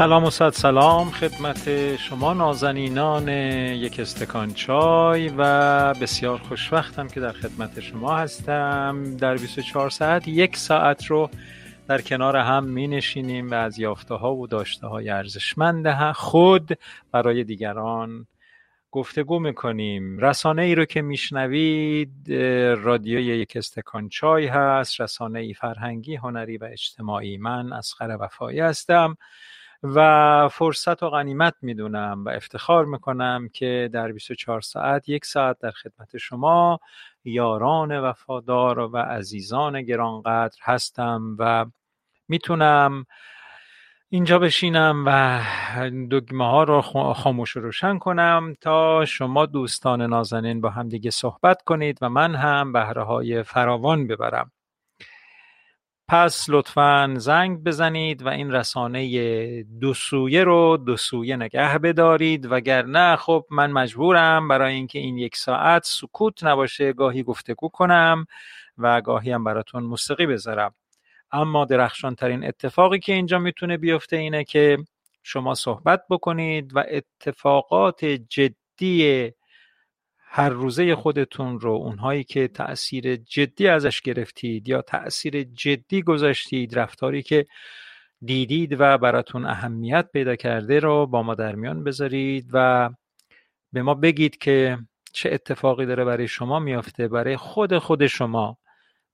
سلام و صد سلام. خدمت شما نازنینان یک استکان چای و بسیار خوشوقتم که در خدمت شما هستم. در 24 ساعت یک ساعت رو در کنار هم می نشینیم و از یافته ها و داشته های ارزشمند خود برای دیگران گفتگو می‌کنیم. رسانه ای رو که میشنوید رادیوی یک استکان چای هست. رسانه ای فرهنگی هنری و اجتماعی. من از وفایی هستم. و فرصت و غنیمت می‌دونم و افتخار می‌کنم که در 24 ساعت یک ساعت در خدمت شما یاران وفادار و عزیزان گرانقدر هستم و می‌تونم اینجا بشینم و دگمه ها رو خاموش روشن کنم تا شما دوستان نازنین با هم دیگه صحبت کنید و من هم بهره های فراوان ببرم. پس لطفا زنگ بزنید و این رسانه دو سویه رو دو سویه نگه بدارید. وگرنه خب من مجبورم برای اینکه این یک ساعت سکوت نباشه گاهی گفتگو کنم و گاهی هم براتون موسیقی بذارم. اما درخشان ترین اتفاقی که اینجا می‌تونه بیفته اینه که شما صحبت بکنید و اتفاقات جدی هر روزه خودتون رو اونهایی که تأثیر جدی ازش گرفتید یا تأثیر جدی گذاشتید رفتاری که دیدید و براتون اهمیت پیدا کرده رو با ما در میان بذارید و به ما بگید که چه اتفاقی داره برای شما میافته. برای خود خود شما.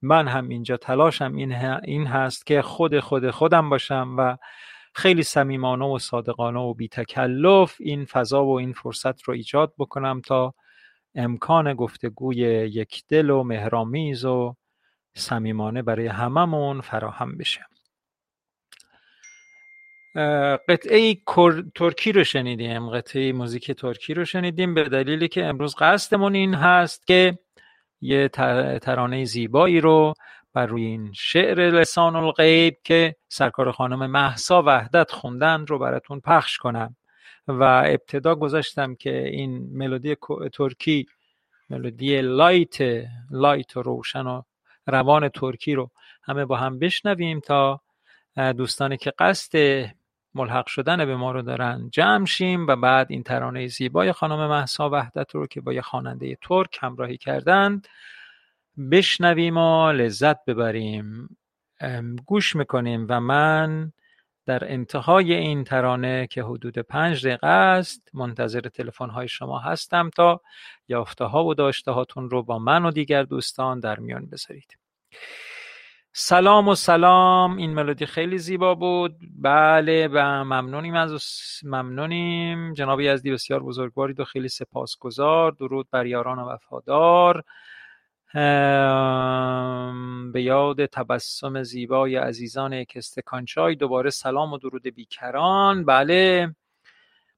من هم اینجا تلاشم این, این هست که خود خود خودم باشم و خیلی صمیمانه و صادقانه و بی تکلف این فضا و این فرصت رو ایجاد بکنم تا امکان گفتگوی یک دل و مهرامیز و صمیمانه برای هممون فراهم بشه. قطعه ترکی رو شنیدیم قطعه موزیک ترکی رو شنیدیم به دلیلی که امروز قصدمون این هست که یه ترانه زیبایی رو بر روی این شعر لسان الغیب که سرکار خانم محسا وحدت خوندن رو براتون پخش کنم. و ابتدا گذاشتم که این ملودی ترکی ملودی light light و روشن و روان ترکی رو همه با هم بشنویم تا دوستانی که قصد ملحق شدن به ما رو دارن جمع شیم و بعد این ترانه زیبای خانم مهسا وحدت رو که با یه خواننده ترک همراهی کردند بشنویم و لذت ببریم. گوش می‌کنیم و من در انتهای این ترانه که حدود پنج دقیقه است منتظر تلفن های شما هستم تا یافته ها و داشته هاتون رو با من و دیگر دوستان در میان بذارید. سلام و سلام. این ملودی خیلی زیبا بود. بله و ممنونیم از ممنونیم. جناب یزدی بسیار بزرگوارید و خیلی سپاسگزار. درود بر یاران وفادار. به یاد تبسم زیبای عزیزان استکان دوباره سلام و درود بیکران. بله.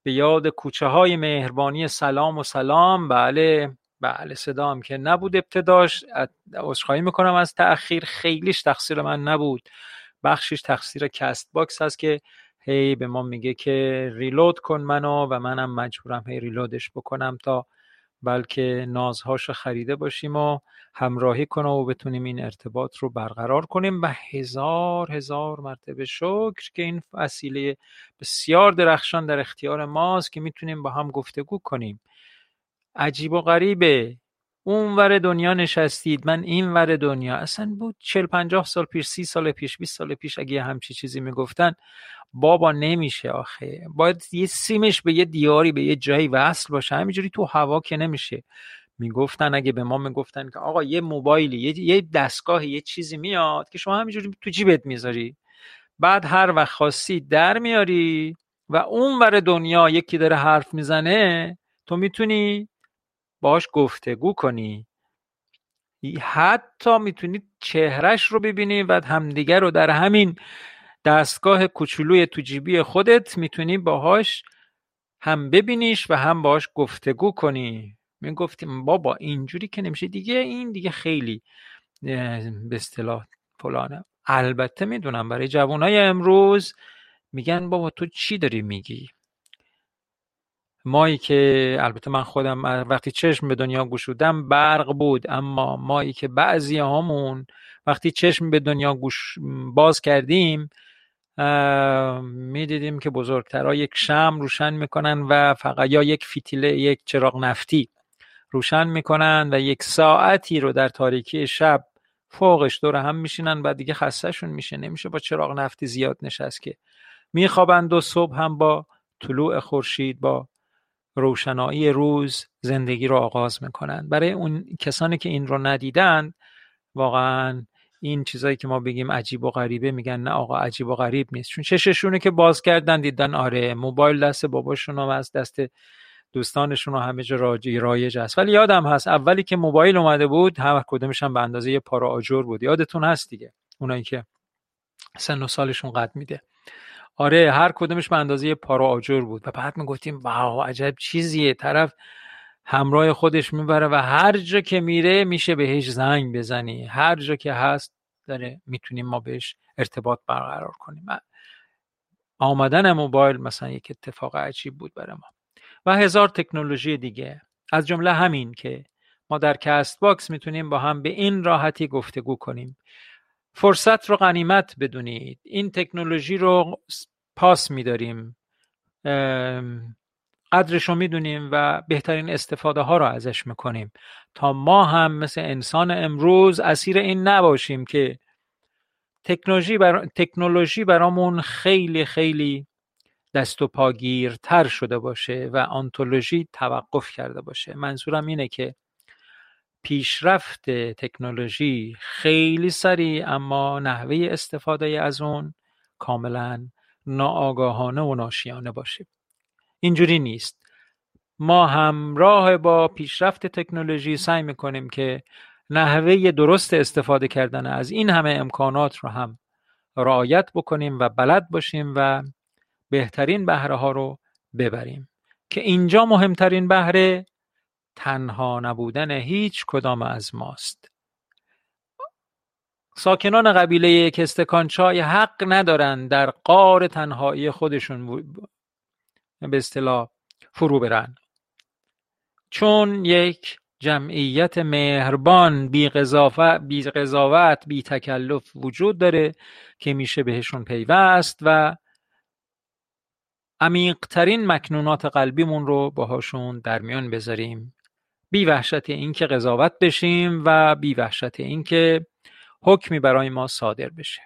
به یاد کوچه های مهربانی سلام و سلام. بله. بله صدام که نبود ابتداش. عذرخواهی می‌کنم از تأخیر. خیلیش تقصیر من نبود. بخشش تقصیر Castbox هست که هی به ما میگه که reload کن منو و منم مجبورم هی reload ش بکنم تا بلکه نازهاش خریده باشیم و همراهی کنه و بتونیم این ارتباط رو برقرار کنیم. و هزار هزار مرتبه شکر که این وسیله بسیار درخشان در اختیار ماست که می‌تونیم با هم گفتگو کنیم. عجیب و غریبه. اون ور دنیا نشستید من این ور دنیا. اصلا بود چل پنجاه سال پیش سی سال پیش 20 سال پیش اگه همچی چیزی می‌گفتن بابا نمیشه آخه. باید یه سیمش به یه دیاری به یه جایی وصل باشه. همینجوری تو هوا که نمیشه. می‌گفتن اگه به ما می‌گفتن که آقا یه موبایلی یه, یه دستگاه یه چیزی میاد که شما همینجوری تو جیبت می‌ذاری. بعد هر وقت خواستی در میاری و اون ور دنیا یکی داره حرف می‌زنه تو می‌تونی باش گفتگو کنی. حتی می‌تونید چهرش رو ببینی و همدیگر رو در همین دستگاه کوچولوی تو جیبی خودت می‌تونی باهاش هم ببینیش و هم باهاش گفتگو کنی. می گفتیم بابا اینجوری که نمیشه دیگه این دیگه خیلی به اصطلاح فلانه. البته می‌دونم برای جوانای امروز میگن بابا تو چی داری میگی؟ مایی که البته من خودم وقتی چشم به دنیا گشودم برق بود اما مایی که بعضی همون وقتی چشم به دنیا گوش باز کردیم می‌دیدیم که بزرگترها یک شم روشن می‌کنن و فقط یا یک فیتیله یک چراغ نفتی روشن می‌کنن و یک ساعتی رو در تاریکی شب فوقش دور هم میشینن و دیگه خستهشون میشه. نمیشه با چراغ نفتی زیاد نشست که. میخوابند و صبح هم با طلوع خورشید با روشنایی روز زندگی رو آغاز می‌کنن برای اون کسانی که این رو ندیدن واقعا این چیزایی که ما بگیم عجیب و غریبه میگن نه آقا عجیب و غریب نیست. چون چششونه که باز کردن دیدن آره موبایل دست باباشون و از دست دوستانشون و همه جا رایج است ولی یادم هست اولی که موبایل اومده بود هر کدومش هم به اندازه یه پارا آجر بود. یادتون هست دیگه اونایی که سن و سالشون قد میده. آره هر کدومش به اندازه پارا آجر بود. و بعد می‌گفتیم واو عجب چیزیه. طرف همراه خودش می‌بره و هر جا که میره میشه بهش زنگ بزنی. هر جا که هست داره می‌تونیم ما بهش ارتباط برقرار کنیم. آمدن موبایل مثلا یک اتفاق عجیب بود برای ما. و هزار تکنولوژی دیگه. از جمله همین که ما در Castbox می‌تونیم با هم به این راحتی گفتگو کنیم. فرصت رو غنیمت بدونید. این تکنولوژی رو پاس میداریم. قدرش رو می‌دونیم و بهترین استفاده ها رو ازش می‌کنیم. تا ما هم مثل انسان امروز اسیر این نباشیم که تکنولوژی, بر... تکنولوژی برامون خیلی خیلی دست و پاگیرتر شده باشه و آنتولوژی توقف کرده باشه. منظورم اینه که پیشرفت تکنولوژی خیلی سریع اما نحوه استفاده از اون کاملا ناآگاهانه و ناشیانه باشه. اینجوری نیست. ما همراه با پیشرفت تکنولوژی سعی می‌کنیم که نحوه درست استفاده کردن از این همه امکانات رو هم رعایت بکنیم و بلد باشیم و بهترین بهره ها رو ببریم. که اینجا مهمترین بهره تنها نبودن هیچ کدام از ماست. ساکنان قبیله یک استکان چای حق ندارند در قار تنهایی خودشون به اصطلاح فرو برن. چون یک جمعیت مهربان بی قضاوت بی تکلف وجود داره که میشه بهشون پیوست و عمیقترین مکنونات قلبیمون رو باهاشون در میان بذاریم. بی وحشت اینکه قضاوت بشیم و بی وحشت اینکه حکمی برای ما صادر بشه.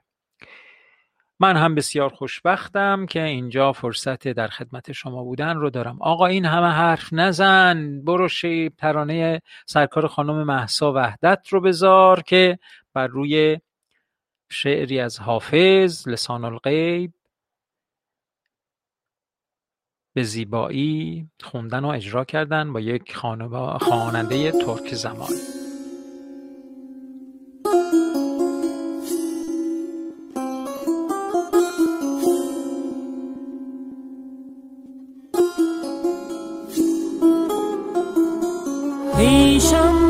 من هم بسیار خوشبختم که اینجا فرصت در خدمت شما بودن رو دارم. آقا این همه حرف نزن برو شیب ترانه سرکار خانم محسا وحدت رو بذار که بر روی شعری از حافظ لسان الغیب به زیبایی خوندن و اجرا کردن با یک خواننده ترک زمانی adamlar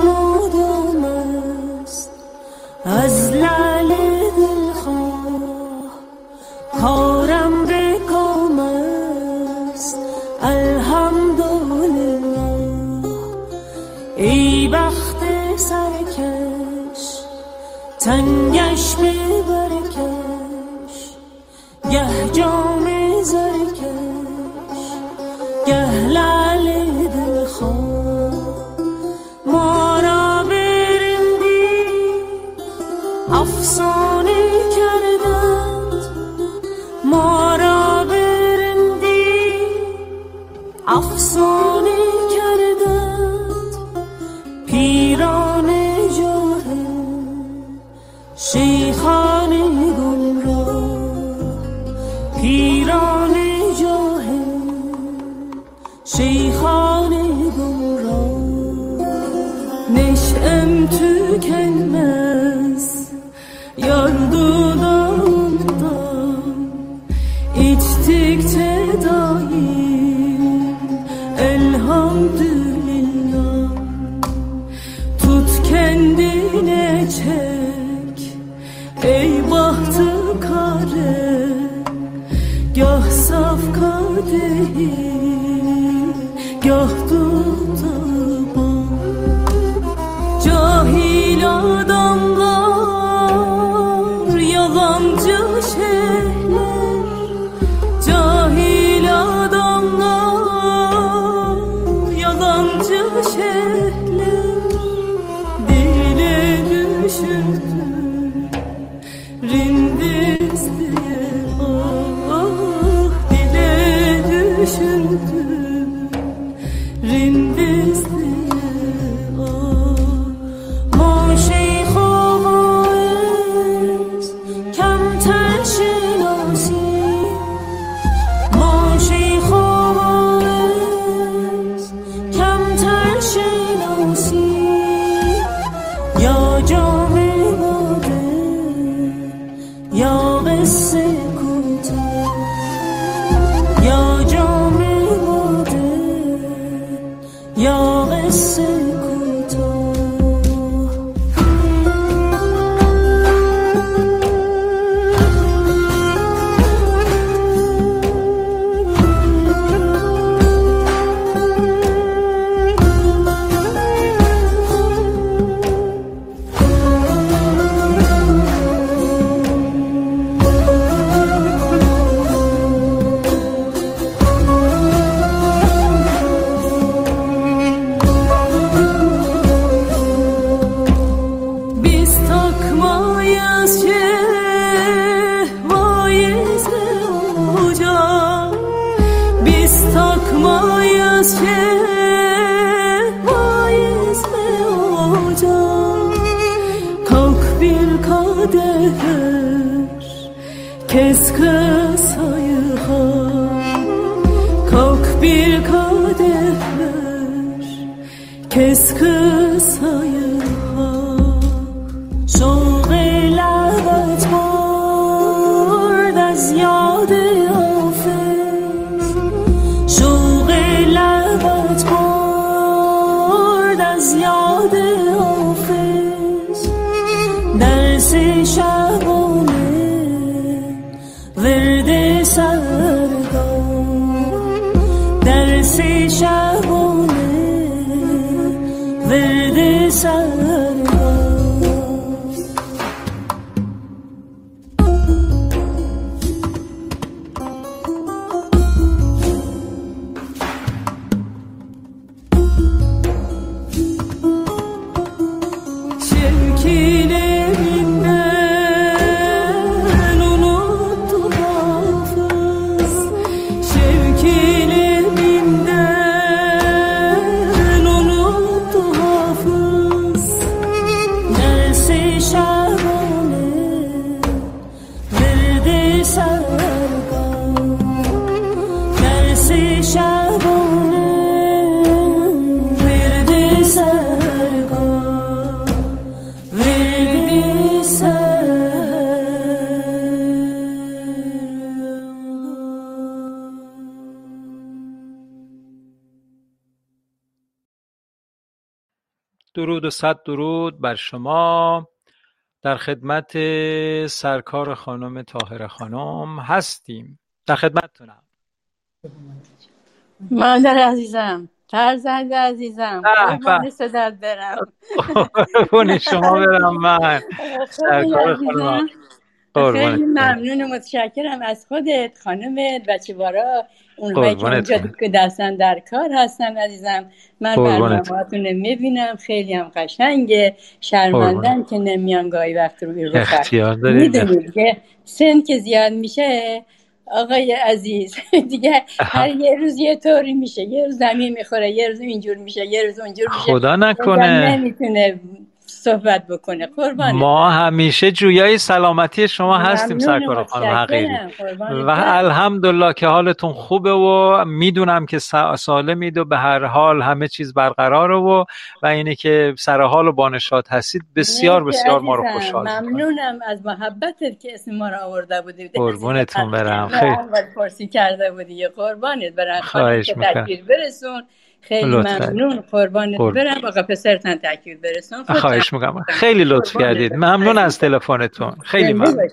درود و صد درود بر شما. در خدمت سرکار خانم تاهر خانم هستیم. در خدمتتونم. مادر عزیزم فرزند عزیزم قربان صدت برم. شما برم من. سرکار خانم. خیلی ممنون و متشکرم از خودت خانمت بچه بارا اون که اونجا که دستن در کار هستن عزیزم. من برنامهاتون می‌بینم. خیلی هم قشنگه. شرمندن که نمیان گاهی وقت رو بیرون اختیار دارید. که سن که زیاد میشه آقای عزیز دیگه هر یه روز یه طوری میشه. یه روز زمین می‌خوره یه روز اینجور میشه یه روز اونجور میشه. خدا نکنه. نمی‌تونه صحبت بکنه. قربان ما همیشه جویای سلامتی شما هستیم سرکار خانم حقیقی و الحمدلله که حالتون خوبه و می‌دونم که سالمید و به هر حال همه چیز برقراره و و اینه که سر حال و بانشاد هستید. بسیار بسیار ما رو خوشحال ممنونم از محبتت که اسم ما رو آورده بودی قربونتون برم. خیلی. پرسی کرده بودی. قربانت برم. خواهش می‌کنم. برسون. خیلی ممنون. قربانت برم. آقا پسرتن تاکید برسون خواهش می‌کنم. خیلی لطف کردید. ممنون از تلفنتون. خیلی ممنون.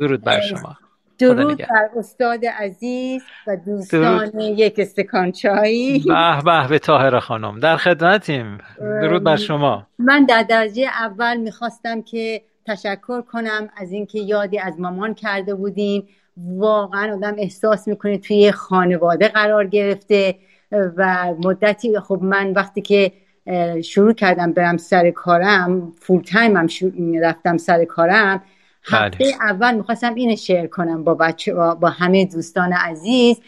درود بر شما. درود بر استاد عزیز و دوستان یک استکان چای به به به تاهر خانم. در خدمتیم. درود بر شما. من در درجه اول می‌خواستم که تشکر کنم از اینکه یادی از مامان کرده بودین. واقعا آدم احساس می‌کنه توی خانواده قرار گرفته. و مدتی خب من وقتی که شروع کردم برم سر کارم فول تایم هم رفتم سر کارم هفته بله. اول می‌خواستم اینو شیر کنم با بچه با, با همه دوستان عزیز.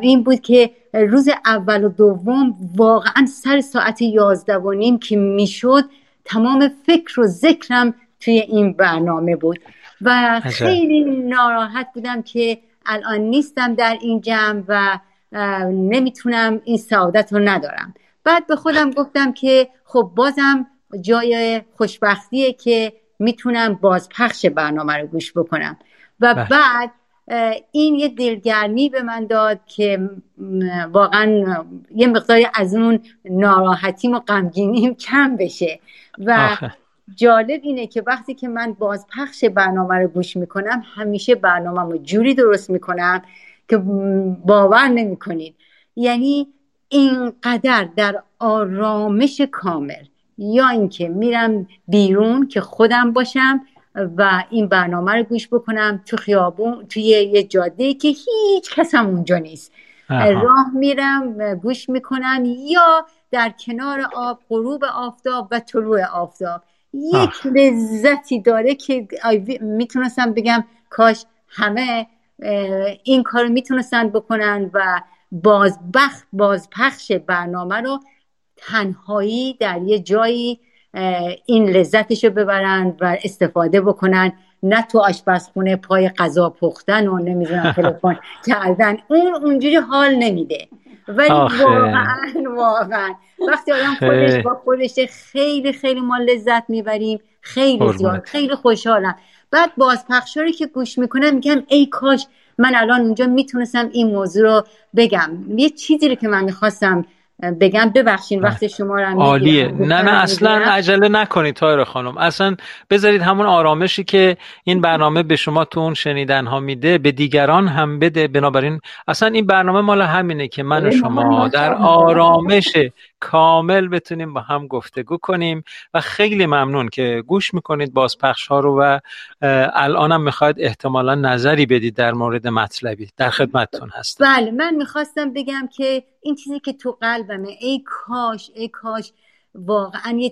این بود که روز اول و دوم واقعا سر ساعت یازده و نیم که می‌شد تمام فکر و ذکرم توی این برنامه بود. و خیلی ناراحت بودم که الان نیستم در این جمع و نمی‌تونم این سعادت رو ندارم. بعد به خودم گفتم که خب بازم جای خوشبختیه که می‌تونم بازپخش برنامه رو گوش بکنم. و بله. بعد این یه دلگرمی به من داد که واقعا یه مقداری از اون ناراحتیم و غمگینیم کم بشه. و جالب اینه که وقتی که من بازپخش برنامه رو گوش می‌کنم همیشه برنامه رو جوری درست می‌کنم که باور نمی‌کنید. یعنی اینقدر در آرامش کامل. یا اینکه میرم بیرون که خودم باشم و این برنامه رو گوش بکنم تو خیابون توی یه جاده که هیچ کس هم اونجا نیست. راه میرم گوش می‌کنم یا در کنار آب غروب آفتاب و طلوع آفتاب. یک لذتی داره که می‌تونستم بگم کاش همه این کار می‌تونستن بکنن و بازبخت بازپخش برنامه رو تنهایی در یه جایی این لذتش رو ببرن و استفاده بکنن. نه تو آشپزخونه پای غذا پختن و نمی‌دونم تلفن کردن. اون اونجوری حال نمیده. ولی واقعا واقعا. وقتی آدم خودش با خودش خیلی خیلی ما لذت می‌بریم. خیلی زیاد خیلی خوشحالم. بعد بازپخشاری که گوش می‌کنم میگم ای کاش من الان اونجا می‌تونستم این موضوع رو بگم. یه چیزی رو که من می‌خواستم بگم ببخشین بله. وقت شما رو عالیه. نه نه اصلا عجله نکنید تایر خانم. اصلا بذارید همون آرامشی که این برنامه به شما تو اون شنیدن ها میده به دیگران هم بده. بنابراین اصلا این برنامه مال همینه که من و شما در آرامش کامل بتونیم با هم گفتگو کنیم و خیلی ممنون که گوش می‌کنید بازپخش ها رو و الانم می‌خواید احتمالا نظری بدید در مورد مطلبی. در خدمتتون هستم. بله من می‌خواستم بگم که این چیزی که تو قلبمه. ای کاش ای کاش واقعا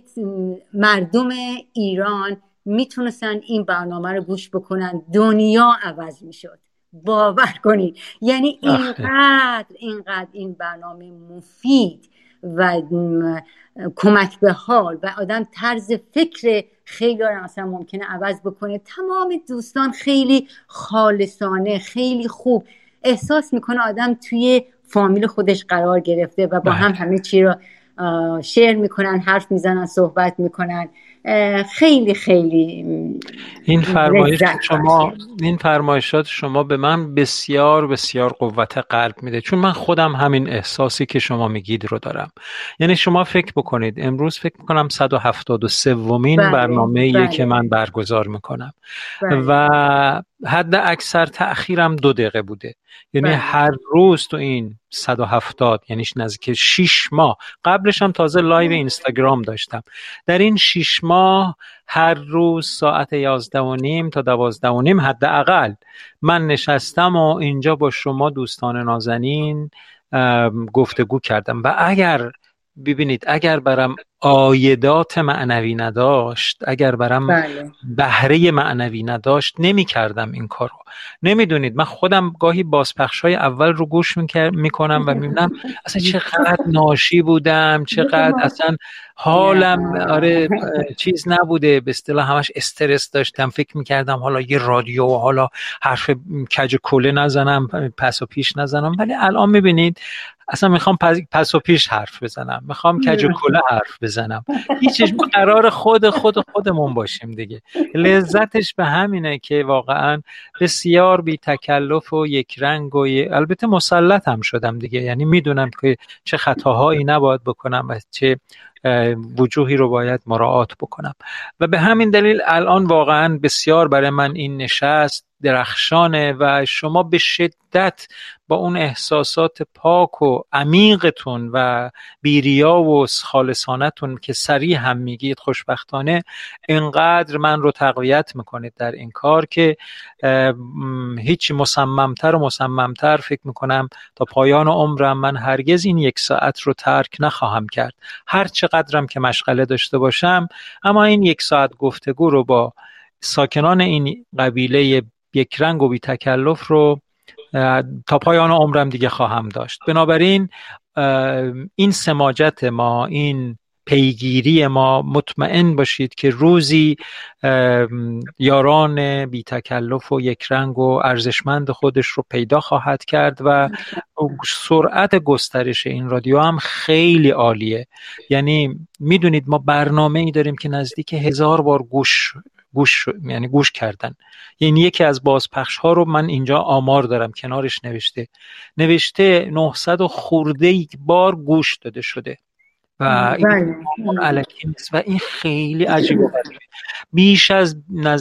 مردم ایران می‌تونستن این برنامه رو گوش بکنن. دنیا عوض می‌شد. باور کنید. یعنی اینقدر اینقدر این برنامه مفید و کمک به حال و آدم طرز فکر خیلی رو مثلا ممکنه عوض بکنه. تمام دوستان خیلی خالصانه خیلی خوب احساس می‌کنه آدم توی فامیل خودش قرار گرفته و با هم بله. همه چی رو شیر می‌کنن حرف می‌زنن صحبت می‌کنن خیلی خیلی این فرمایش شما این فرمایشات شما به من بسیار بسیار قوت قلب میده چون من خودم همین احساسی که شما میگید رو دارم یعنی شما فکر بکنید امروز فکر می‌کنم 173 ومین برنامه بله. که من برگزار می‌کنم بله. و حد اکثر تأخیرم دو دقیقه بوده. یعنی بله. هر روز تو این 170 یعنی نزدیک 6 ماه. قبلش هم تازه live اینستاگرام داشتم. در این 6 ماه هر روز ساعت 11 و نیم تا 12 و نیم حداقل من نشستم و اینجا با شما دوستان نازنین گفتگو کردم. و اگر ببینید اگر برم آیدات معنوی نداشت. اگر برم بله. بهره معنوی نداشت نمی کردم این کارو. نمی‌دونید من خودم گاهی بازپخش های اول رو گوش می‌کنم و می‌بینم اصلا چقدر ناشی بودم چقدر اصلا حالم آره چیز نبوده. به اصطلاح همش استرس داشتم فکر می‌کردم حالا یه رادیو و حالا حرف کج کله نزنم پس و پیش نزنم. ولی الان می‌بینید اصلا می‌خوام پس و پیش حرف بزنم. می‌خوام کج کله حرف بزنم. هیچ قرار خود خود خودمون باشیم دیگه. لذتش به همینه که واقعا بسیار بی تکلف و یک رنگ و البته مسلط هم شدم دیگه. یعنی می‌دونم که چه خطاهایی نباید بکنم و چه وجوهی رو باید مراعات بکنم. و به همین دلیل الان واقعا بسیار برای من این نشست درخشانه و شما به شدت با اون احساسات پاک و عمیقتون و بیریا و خالصانتون که سریع هم میگید خوشبختانه اینقدر من رو تقویت می‌کنید در این کار که هیچ مصممتر و مصممتر فکر می‌کنم تا پایان عمرم من هرگز این یک ساعت رو ترک نخواهم کرد. هر چقدرم که مشغله داشته باشم اما این یک ساعت گفتگو رو با ساکنان این قبیله یک رنگ و بی تکلف رو تا پایان عمرم دیگه خواهم داشت. بنابراین این سماجت ما این پیگیری ما مطمئن باشید که روزی یاران بی تکلف و یک رنگ و ارزشمند خودش رو پیدا خواهد کرد و سرعت گسترش این رادیو هم خیلی عالیه. یعنی می‌دونید ما برنامه ای داریم که نزدیک هزار بار گوش گوش یعنی گوش کردن. یعنی یکی از بازپخش ها رو من اینجا آمار دارم کنارش نوشته. نوشته 900 و خورده بار گوش داده شده. و این بله. نیست و این خیلی عجیب بیش از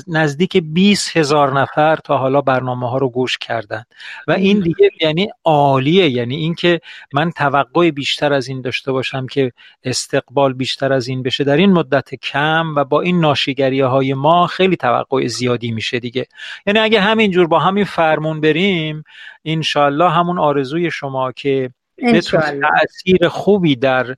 نزدیک 20 هزار نفر تا حالا برنامه ها رو گوش کردن. و این دیگه یعنی عالیه یعنی اینکه من توقع بیشتر از این داشته باشم که استقبال بیشتر از این بشه. در این مدت کم و با این ناشیگری های ما خیلی توقع زیادی میشه دیگه. یعنی اگه همینجور با همین فرمون بریم انشالله همون آرزوی شما که بتونه تاثیر خوبی در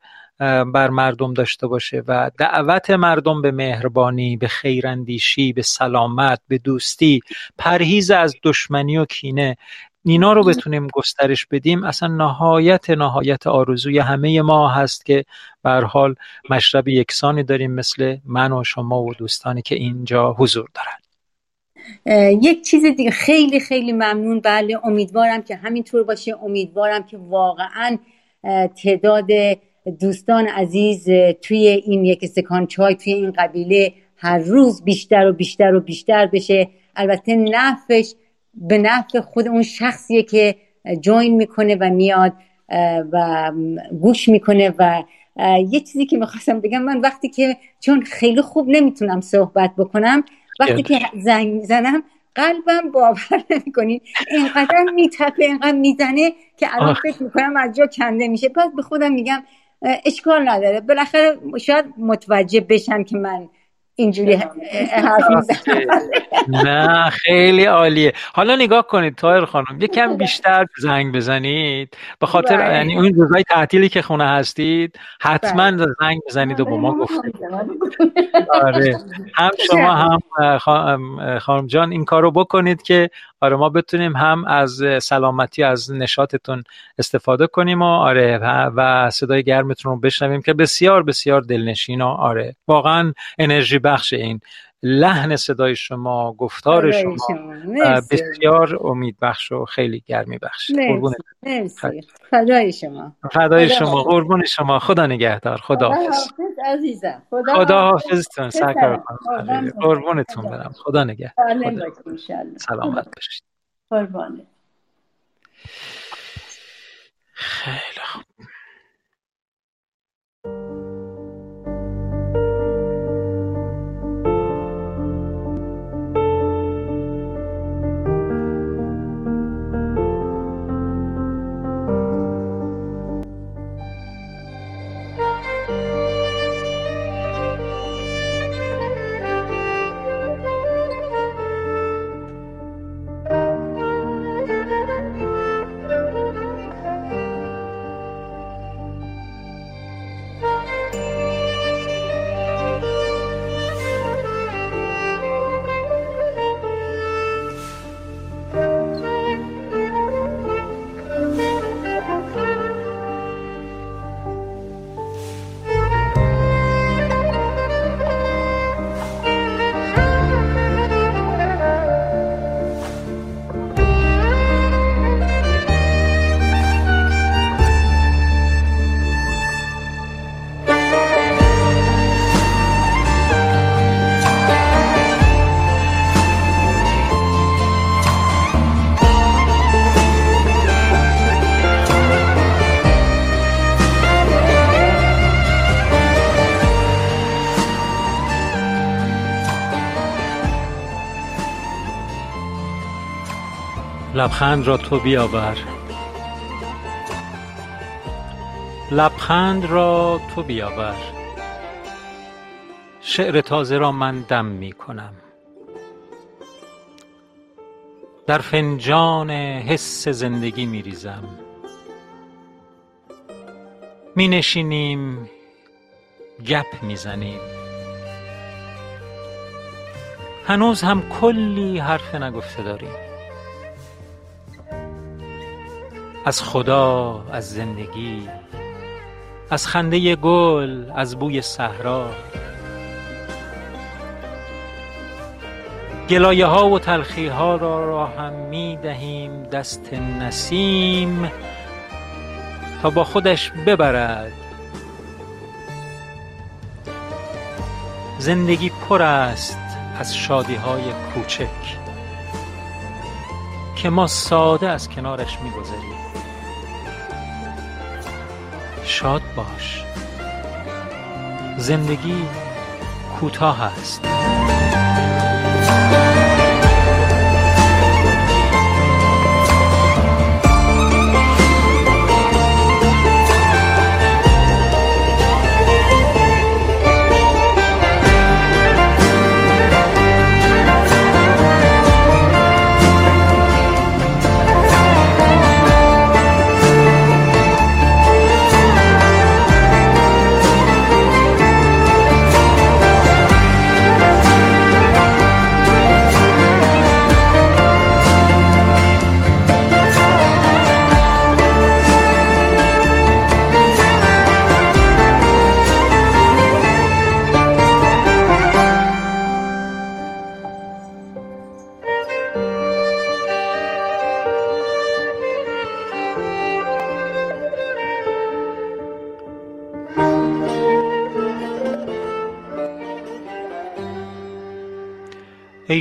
بر مردم داشته باشه و دعوت مردم به مهربانی به خیراندیشی به سلامت به دوستی پرهیز از دشمنی و کینه اینا رو بتونیم گسترش بدیم. اصلا نهایت نهایت آرزوی همه ما هست که بر حال مشرب یکسانی داریم مثل من و شما و دوستانی که اینجا حضور دارن. یک چیز دیگه خیلی خیلی ممنون. بله امیدوارم که همینطور باشه. امیدوارم که واقعا تعداد دوستان عزیز توی این یک استکان چای توی این قبیله هر روز بیشتر و بیشتر و بیشتر بشه. البته نفش به نفع خود اون شخصیه که جوین می‌کنه و میاد و گوش می‌کنه و یه چیزی که می‌خواستم بگم من وقتی که چون خیلی خوب نمی‌تونم صحبت بکنم وقتی که زنگ می‌زنم قلبم باور نمی‌کنین اینقدر میتپه اینقدر می‌زنه که الان فکر می‌کنم از جا کنده میشه. پس به خودم میگم اشکال نداره. بالاخره شاید متوجه بشن که من اینجوری حرف نه خیلی عالیه. حالا نگاه کنید تایر خانم یکم بیشتر زنگ بزنید. به خاطر بله. یعنی اون روزای تعطیلی که خونه هستید حتما بله. زنگ بزنید و با ما گفتید آره. هم شما هم خانم جان این کارو بکنید که آره ما بتونیم هم از سلامتی از نشاطتون استفاده کنیم و آره و صدای گرمتون رو بشنویم که بسیار بسیار دلنشین و آره. واقعا انرژی بخش این لحن صدای شما گفتار شما, بسیار امید بخش و خیلی گرمی بخش. مرسی فدای شما. فدای شما. قربون شما. خدا نگهدار. خدا حافظ. عزیزم. خدا حافظتون. سرکار قربونتون برم. خدا نگهدار. سلامت باشید قربانه خیلی خوب. لبخند را تو بیاور. لبخند را تو بیاور. شعر تازه را من دم می کنم. در فنجان حس زندگی می ریزم. می نشینیم گپ می زنیم. هنوز هم کلی حرف نگفته داریم. از خدا از زندگی از خنده گل از بوی صحرا. گلایه ها و تلخی ها را هم می دهیم دست نسیم تا با خودش ببرد. زندگی پر است از شادی های کوچک. که ما ساده از کنارش میگذریم. شاد باش. زندگی کوتاه است.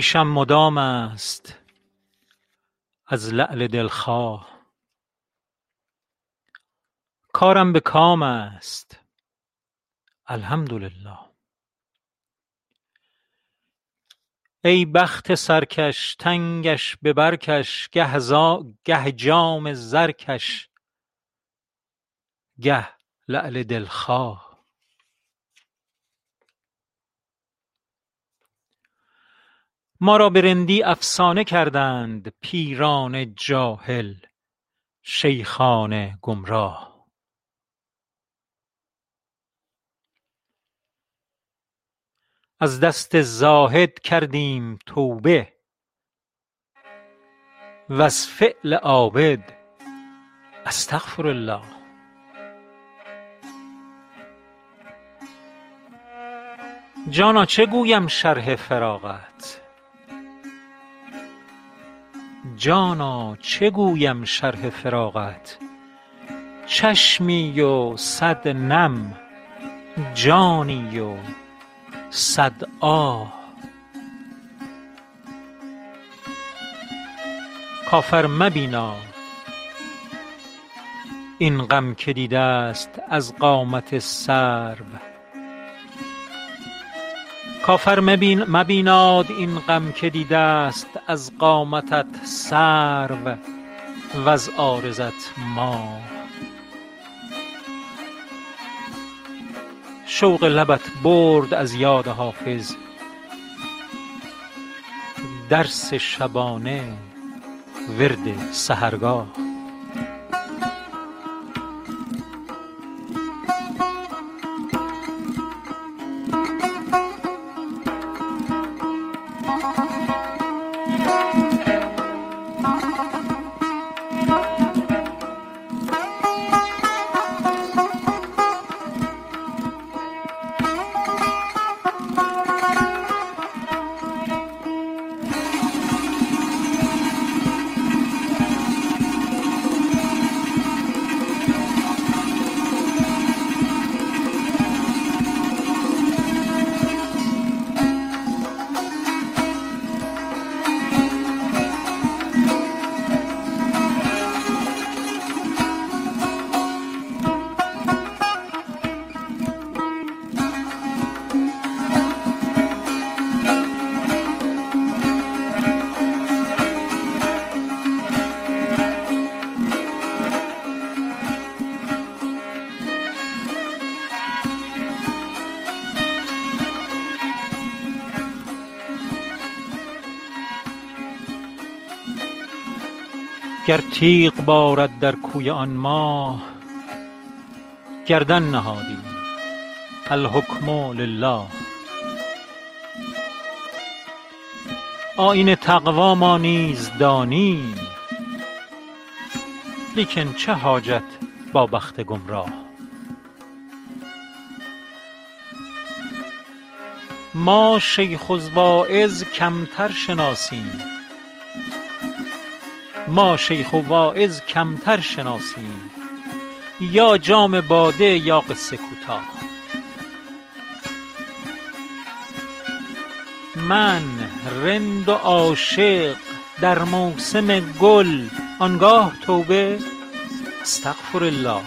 عیشم مدام است از لعل دلخواه. کارم به کام است الحمدلله. ای بخت سرکش تنگش به بر کش گه جام زر کش گه لعل دلخواه. ما را به رندی افسانه کردند پیران جاهل شیخان گمراه. از دست زاهد کردیم توبه وز فعل عابد استغفرالله جانا چه گویم شرح فراقت جانا چه گویم شرح فراقت چشمی و صد نم جانی و صد آه. کافر مبینا این غم که دیده ست از قامت سرو. کافر مبیناد این غم که دیده ست از قامتت سرو وز عارضت ماه. شوق لبت برد از یاد حافظ. درس شبانه ورد سحرگاه. گر تیغ بارد در کوی آن ماه گردن نهادیم الحکم لله. آیین تقوی ما نیز دانیم لیکن چه حاجت با بخت گمراه؟ ما شیخ الواعظ کمتر شناسیم. ما شیخ و واعظ کمتر شناسیم. یا جام باده یا قصه کوتاه. من رند و عاشق در موسم گل آنگاه توبه استغفرالله.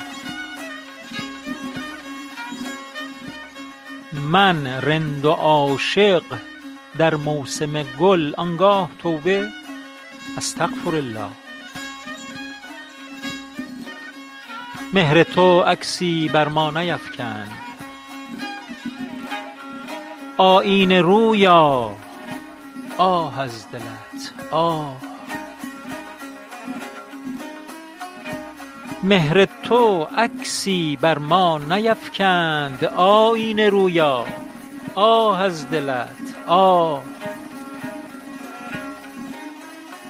من رند و عاشق در موسم گل آنگاه توبه استغفرالله مهر تو عکسی بر ما نیفکند آیینه رویا. آه از دلت آه. مهر تو عکسی بر ما نیفکند. آیینه رویا. آه از دلت آه.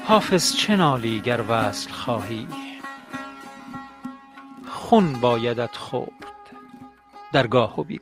حافظ چه نالی گر وصل خواهی؟ خون بایدت خورد در گاه و بی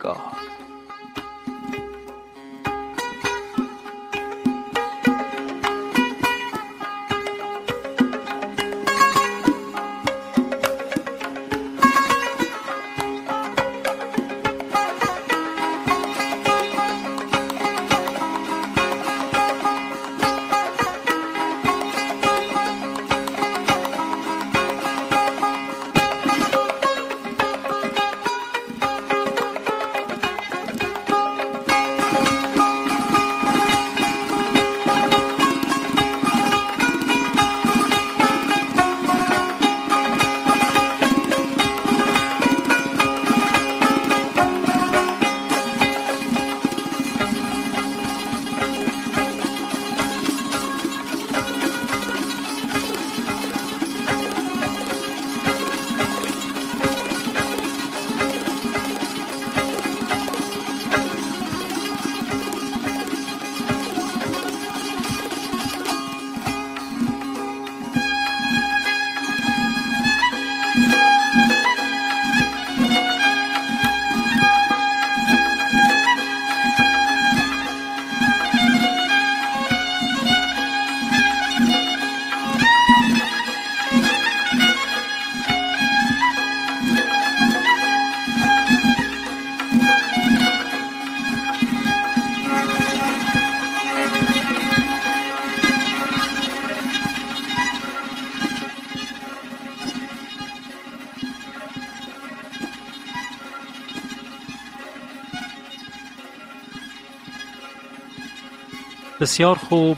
بسیار خوب.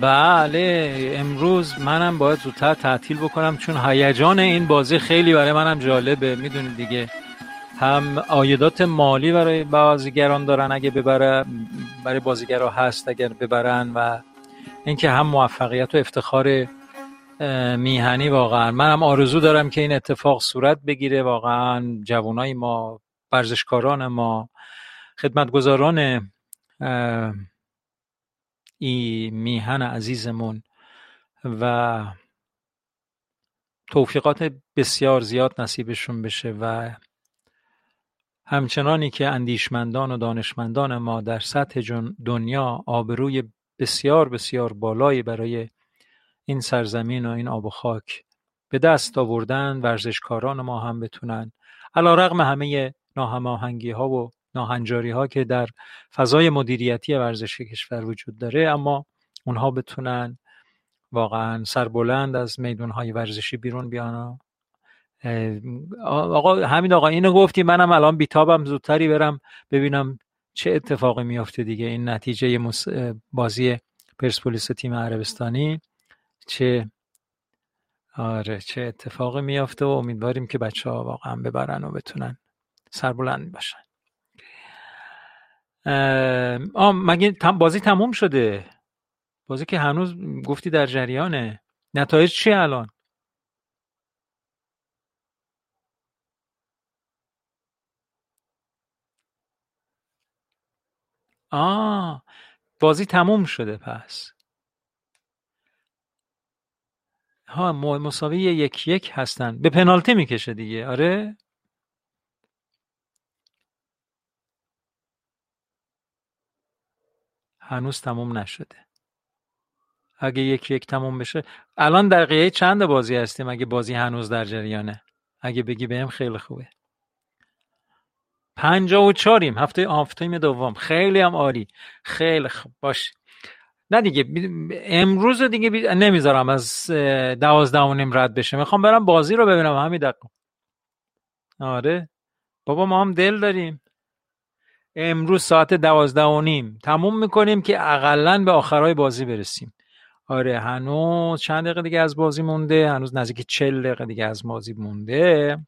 بله امروز منم باید زودتر تعطیل بکنم چون هیجان این بازی خیلی برای منم جالبه. می‌دونید دیگه هم آیدات مالی برای بازیگران دارن اگه ببره برای بازیگرها هست اگر ببرن و اینکه هم موفقیت و افتخار میهنی واقعا. منم آرزو دارم که این اتفاق صورت بگیره. واقعا جوانای ما ورزشکاران ما خدمتگزاران این میهن عزیزمون. و توفیقات بسیار زیاد نصیبشون بشه و همچنانی که اندیشمندان و دانشمندان ما در سطح دنیا آبروی بسیار بسیار بالایی برای این سرزمین و این آب و خاک به دست آوردن ورزشکاران ما هم بتونن. علا رقم همه ناهماهنگی ها و ها که در فضای مدیریتی ورزشی کشور وجود داره اما اونها بتونن واقعا سربلند از های ورزشی بیرون بیان. آقا همین آقا اینو گفتی منم الان بیتابم زودتری برم ببینم چه اتفاقی میافته دیگه. این نتیجه بازی پرسپولیس تیم عربستانی چه آره چه اتفاقی میافته و امیدواریم که بچه ها واقعا ببرن و بتونن سربلند باشن. آ مگه بازی تموم شده؟ بازی که هنوز گفتی در جریانه. نتایج چیه الان؟ آه بازی تموم شده پس. ها مساوی یک یک هستن. به پنالتی می‌کشه دیگه. آره؟ هنوز تموم نشده. اگه یک یک تموم بشه الان دقیقه چند بازی هستیم اگه بازی هنوز در جریانه اگه بگی بهم خیلی خوبه. پنجا و چاریم هفته هفته دوم. خیلی هم عالی. خیلی خوب. باش. نه دیگه امروز دیگه نمی‌ذارم از دوازده و نیم رد بشه. می‌خوام برم بازی رو ببینم. همین دقیقه. آره. بابا ما هم دل داریم. امروز ساعت دوازده و نیم. تموم می‌کنیم که اقلا به آخرهای بازی برسیم. آره هنوز چند دقیقه دیگه از بازی مونده. هنوز نزدیک چل دقیقه دیگه از بازی مونده.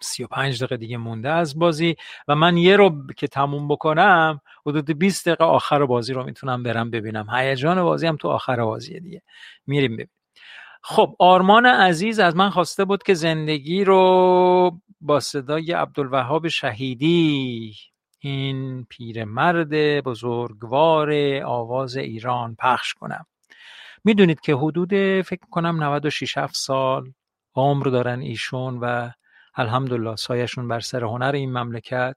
سی و پنج دقیقه دیگه مونده از بازی و من یه رو که تموم بکنم حدود 20 دقیقه آخر بازی رو می‌تونم برم ببینم. هیجان بازی هم تو آخر بازی دیگه. میریم ببینیم. خب آرمان عزیز از من خواسته بود که زندگی رو با صدای عبدالوهاب شهیدی این پیرمرد بزرگوار آواز ایران پخش کنم. می‌دونید که حدود فکر کنم 96 7 سال عمر دارن ایشون و الحمدلله سایشون بر سر هنر این مملکت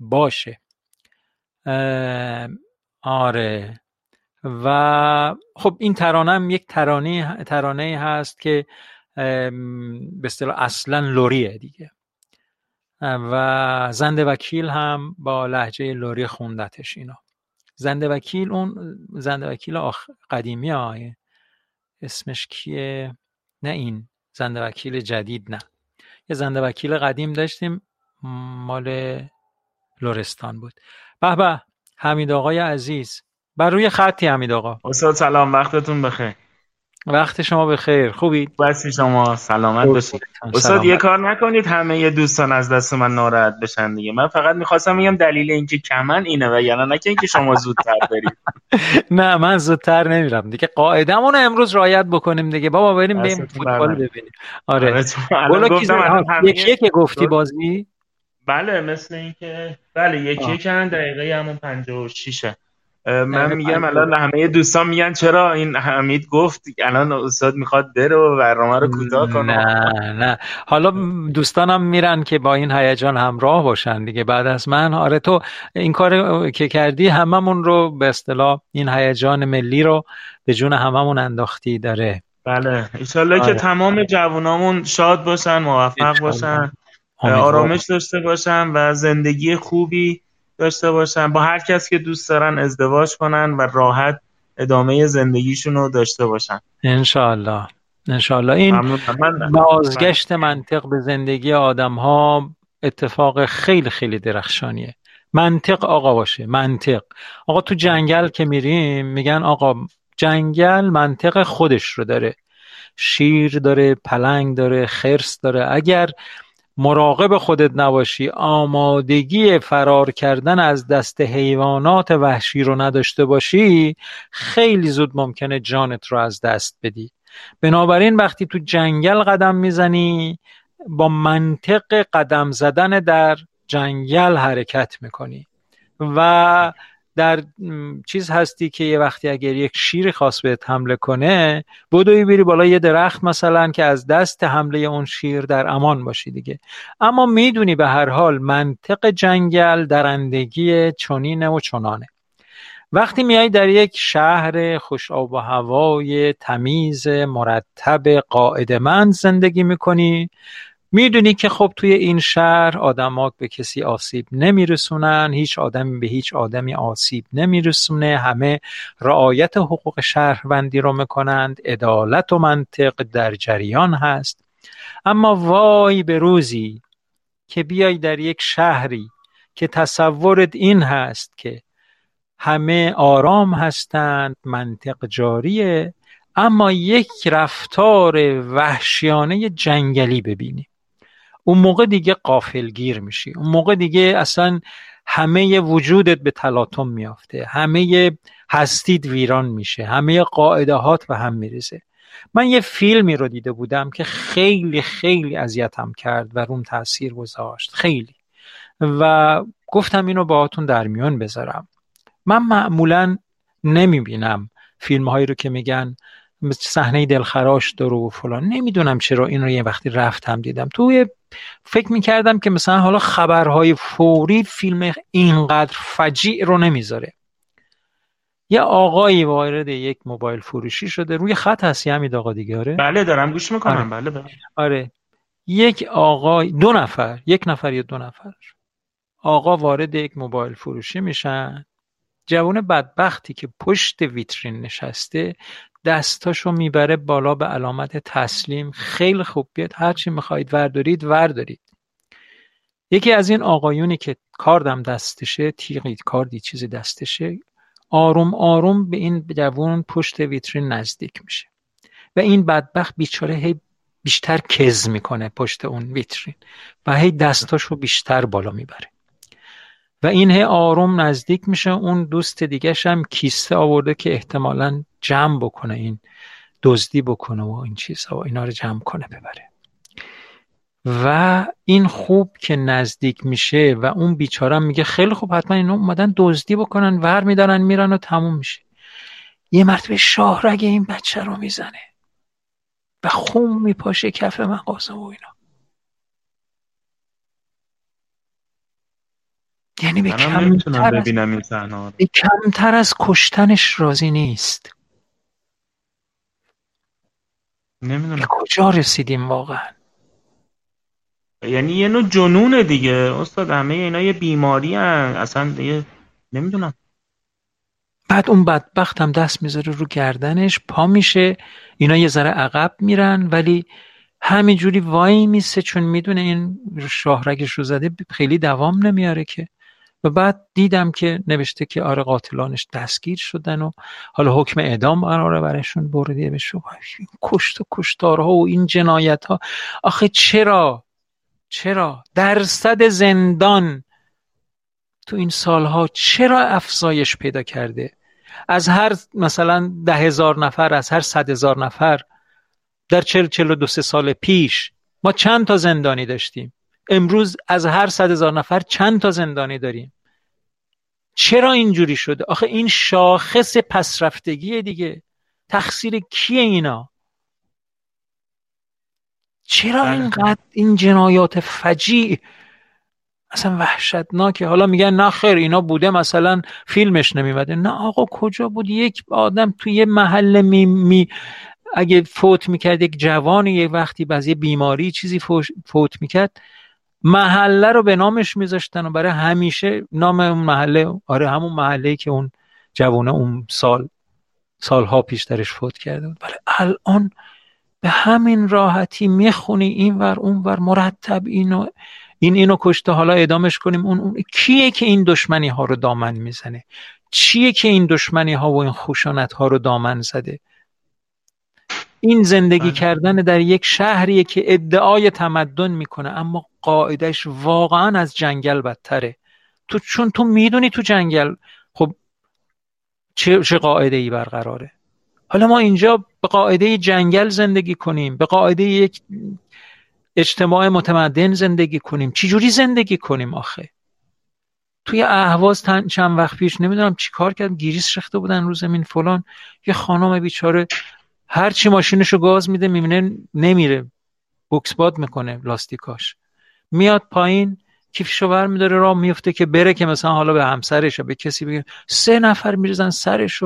باشه. آره. و خب این ترانه هم یک ترانه ترانه هست که به اصطلاح اصلا لوریه دیگه. و زنده وکیل هم با لحجه لوری خوندتش اینا زنده وکیل اون زنده وکیل آخ... قدیمی های اسمش کیه؟ نه این زنده وکیل جدید نه. یه زنده وکیل قدیم داشتیم مال لورستان بود. به به حمید آقای عزیز. بر روی خطی حمید آقا. استاد سلام وقتتون بخیر. وقت شما بخیر. خوبید بسی شما. سلامت باشید. استاد یه کار نکنید. همه دوستان از دست من ناراحت بشن دیگه. من فقط می‌خواستم بگم دلیل اینکه کمن اینه و یعنی نه اینکه شما زودتر برید. نه من زودتر نمیرم. دیگه قاعدمون رو امروز رعایت بکنیم دیگه. بابا بریم بریم فوتبال ببینیم. آره. یکی یک گفتی بازی؟ بله مثل اینکه بله یکی یک دقیقه همون 56 من میگم الان همه دوستان میگن چرا این حمید گفت؟ الان استاد می‌خواد بره و برنامه رو کوتاه کنه. نه نه. حالا دوستانم میرن که با این هیجان همراه باشن دیگه. بعد از من آره تو این کار که کردی هممون رو به اصطلاح این هیجان ملی رو به جون هممون انداختی داره. بله. ایشالله آره. که تمام جوانامون شاد باشن موفق باشن آرامش داشته باشن و زندگی خوبی داشته باشن با هر کس که دوست دارن ازدواج کنن و راحت ادامه زندگیشون رو داشته باشن. انشاءالله. انشاءالله. این بازگشت منطق به زندگی آدم ها اتفاق خیلی خیلی درخشانیه. منطق آقا باشه. منطق. آقا تو جنگل که میریم میگن آقا جنگل منطق خودش رو داره. شیر داره پلنگ داره خرس داره. اگر مراقب خودت نباشی. آمادگی فرار کردن از دست حیوانات وحشی رو نداشته باشی خیلی زود ممکنه جانت رو از دست بدی. بنابراین وقتی تو جنگل قدم می‌زنی با منطق قدم زدن در جنگل حرکت می‌کنی و در چیز هستی که یه وقتی اگر یک شیر خاص بهت حمله کنه بدوی بری بالا یه درخت مثلا که از دست حمله اون شیر در امان باشی دیگه. اما می‌دونی به هر حال منطق جنگل درندگی چنینه و چنانه. وقتی میای در یک شهر خوش آب و هوای تمیز مرتب قاعدمند زندگی می‌کنی می‌دونی که خب توی این شهر آدما به کسی آسیب نمیرسونن هیچ آدمی به هیچ آدمی آسیب نمیرسونه. همه رعایت حقوق شهروندی رو می‌کنند عدالت و منطق در جریان هست. اما وای به روزی که بیای در یک شهری که تصورت این هست که همه آرام هستند منطق جاریه اما یک رفتار وحشیانه جنگلی ببینی اون موقع دیگه قافلگیر میشی. اون موقع دیگه اصلا همه وجودت به تلاطم میافته. همه هستید ویران میشه. همه قاعدهات و هم میریزه. من یه فیلمی رو دیده بودم که خیلی خیلی اذیتم کرد و روم تاثیر گذاشت. خیلی. و گفتم اینو باهاتون در میان بذارم. من معمولا نمی‌بینم فیلم هایی رو که میگن صحنه دلخراش داره و فلان. نمی‌دونم چرا این رو یه وقتی رفتم دیدم. توی فکر می‌کردم که مثلا حالا خبرهای فوری فیلم اینقدر فجیع رو نمی‌ذاره. یه آقایی وارد یک موبایل فروشی شده روی خط هستی همین آقا دیگه آره؟ بله دارم گوش می‌کنم. آره. بله بله. آره. یک آقای دو نفر یک نفر یا دو نفر. آقا وارد یک موبایل فروشی میشن. جوان بدبختی که پشت ویترین نشسته دستاشو می‌بره بالا به علامت تسلیم. خیلی خوب. بیاد هرچی می‌خواید وردارید وردارید. یکی از این آقایونی که کاردم دستشه تیغی کاردی چیزی دستشه آروم آروم به این جوان پشت ویترین نزدیک میشه. و این بدبخت بیچاره هی بیشتر کز می‌کنه پشت اون ویترین و هی دستاشو بیشتر بالا می‌بره. و این هی آروم نزدیک میشه. اون دوست دیگهش هم کیسه آورده که احتمالا جمع بکنه این دزدی بکنه و این چیزها و اینا رو جمع کنه ببره. و این خوب که نزدیک میشه و اون بیچاره میگه خیلی خوب حتما اینا اومدن دزدی بکنن ور میدارن میرن و تموم میشه. یه مرتبه شاهرگ این بچه رو می‌زنه و خون میپاشه کف مغازه و اینا. یعنی به کمتر, ببینم این به کمتر از کشتنش راضی نیست. نمی‌دونم. کجا رسیدیم واقعا؟ یعنی یه نوع جنونه دیگه. استاد همه اینا یه بیماری هن. اصلا یه نمی‌دونم. بعد اون بدبخت هم دست می‌ذاره رو گردنش پا میشه. اینا یه ذره عقب میرن ولی همینجوری وای میسه. چون می‌دونه این شاهرگش رو زده خیلی دوام نمیاره که. و بعد دیدم که نوشته که آره قاتلانش دستگیر شدن و حالا حکم اعدام قراره برشون برده بشه کشت و کشتارها و این جنایت ها آخه چرا؟ چرا؟ درصد زندان تو این سالها چرا افزایش پیدا کرده؟ از هر مثلا ده هزار نفر از هر صد هزار نفر در چل چل دو سه سال پیش ما چند تا زندانی داشتیم؟ امروز از هر صد هزار نفر چند تا زندانی داریم؟ چرا اینجوری شده؟ آخه این شاخص پسرفتگی دیگه. تقصیر کیه اینا؟ چرا بله. اینقدر این جنایات فجیع؟ اصلا وحشتناکه. حالا میگن نه خیر اینا بوده مثلا فیلمش نمیمده نه آقا کجا بود؟ یک آدم توی یه محله می, می اگه فوت می‌کرد یک جوانی یه وقتی بعضی بیماری چیزی فوت می‌کرد محله رو به نامش میذاشتن و برای همیشه نام اون محله آره همون محله که اون جوانه اون سال سالها پیش درش فوت کرده بود. بله الان به همین راحتی می‌خونی این ور اون ور مرتب اینو این اینو کشته حالا ادامش کنیم اون, اون. کیه که این دشمنی ها رو دامن می‌زنه؟ چیه که این دشمنی ها و این خوشانت ها رو دامن زده؟ این زندگی بله. کردن در یک شهریه که ادعای تمدن می‌کنه اما قاعدش واقعا از جنگل بدتره. تو چون تو می‌دونی تو جنگل خب چه, چه قاعده ای برقراره؟ حالا ما اینجا به قاعده جنگل زندگی کنیم به قاعده یک اجتماع متمدن زندگی کنیم. چجوری زندگی کنیم آخه؟ توی اهواز چند وقت پیش نمی‌دونم چی کار کرد گیریس رخته بودن رو زمین فلان. یه خانم بیچاره هر چی ماشینشو گاز میده می‌بینه نمیره. بوکس باد می‌کنه لاستیکاش. میاد پایین کیفشو ور میداره راه میفته که بره که مثلا حالا به همسرش به کسی بگه. سه نفر میریزن سرش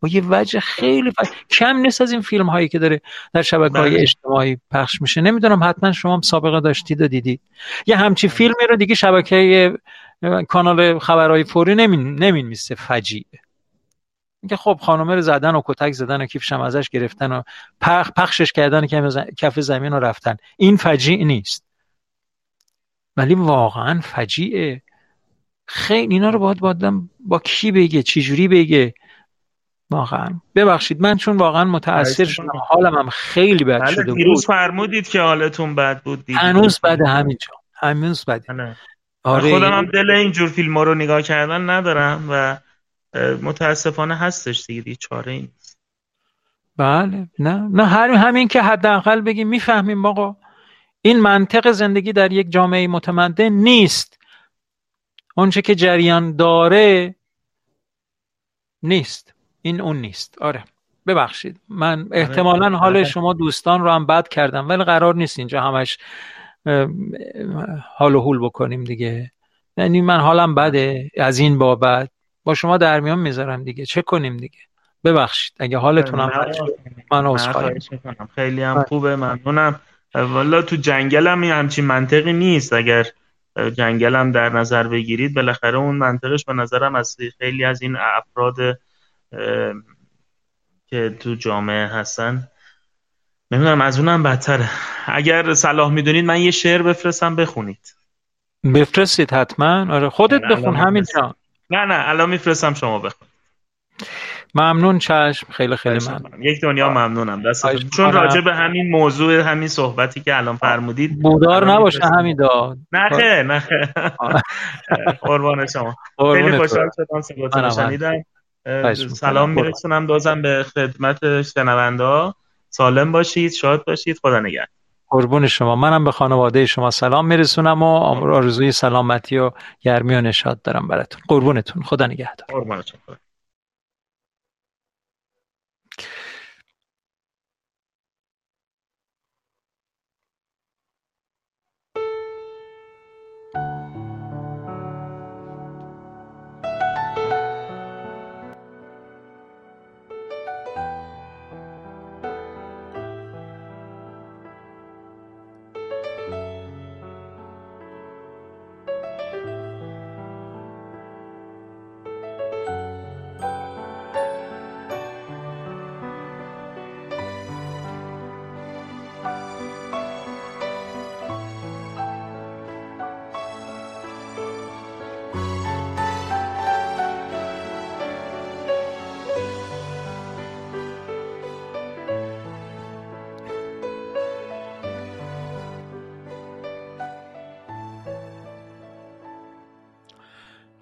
با یه وجه خیلی کم نیست از این فیلم هایی که داره در شبکه های بله. اجتماعی پخش میشه. نمی‌دونم حتما شما هم سابقه داشتید و دیدید. یه همچی بله. فیلمی رو دیگه شبکه کانال خبرهای فوری نمین نمین میسته فجیعه اینکه خب خانومه رو زدن و کتک زدن و کیفش هم ازش گرفتن و پخ پخشش کردن که کف زمین رو رفتن. این فجیع نیست. ولی واقعا فجیعه. خیلی اینا رو باید بادم با کی بگه؟ چجوری بگه؟ واقعا. ببخشید من چون واقعا متاثر شدم. حالم هم خیلی بد بله، شده بود. فرمودید که حالتون بد بود هنوز بده همینجا. هنوز بده. بله. آره. خودم هم دل اینجور فیلم رو نگاه کردن ندارم و متاسفانه هستش دیگه دیگه چاره این بله. نه نه هر همین که حداقل بگیم می‌فهمیم آقا. این منطق زندگی در یک جامعه متمدن نیست. اونچه که جریان داره نیست. این اون نیست. آره. ببخشید. من احتمالا حال شما دوستان رو هم بد کردم ولی قرار نیست اینجا همش حال و حول بکنیم دیگه. یعنی من حالم بده از این بابت. با شما در میان می‌ذارم دیگه. چه کنیم دیگه؟ ببخشید. اگه حالتون هم من خیلی هم خوبه. ممنونم. والا تو جنگل هم همچین منطقی نیست. اگر جنگل هم در نظر بگیرید بالاخره اون منطقش به نظرم از خیلی از این افراد که تو جامعه هستن. نمی‌دونم از اونم بدتره. اگر صلاح می‌دونید من یه شعر بفرستم بخونید. بفرستید حتما. آره خودت بخون همین جا نه نه الان میفرستم شما بخون. ممنون چشم خیلی خیلی ممنون. یک دنیا ممنونم. دست چون راجع به همین موضوع همین صحبتی که الان فرمودید بودار نباشه همین داد. نه نه. قربان شما. خیلی خوشحال شدم صداتون شنیدم. سلام میرسونم. دازم به خدمت شنونده سالم باشید شاد باشید. خدا نگهدار. قربون شما. منم به خانواده شما سلام میرسونم و آرزوی سلامتی و گرمی و نشاد دارم براتون. قربونتون. خدا نگهدار. قربونتون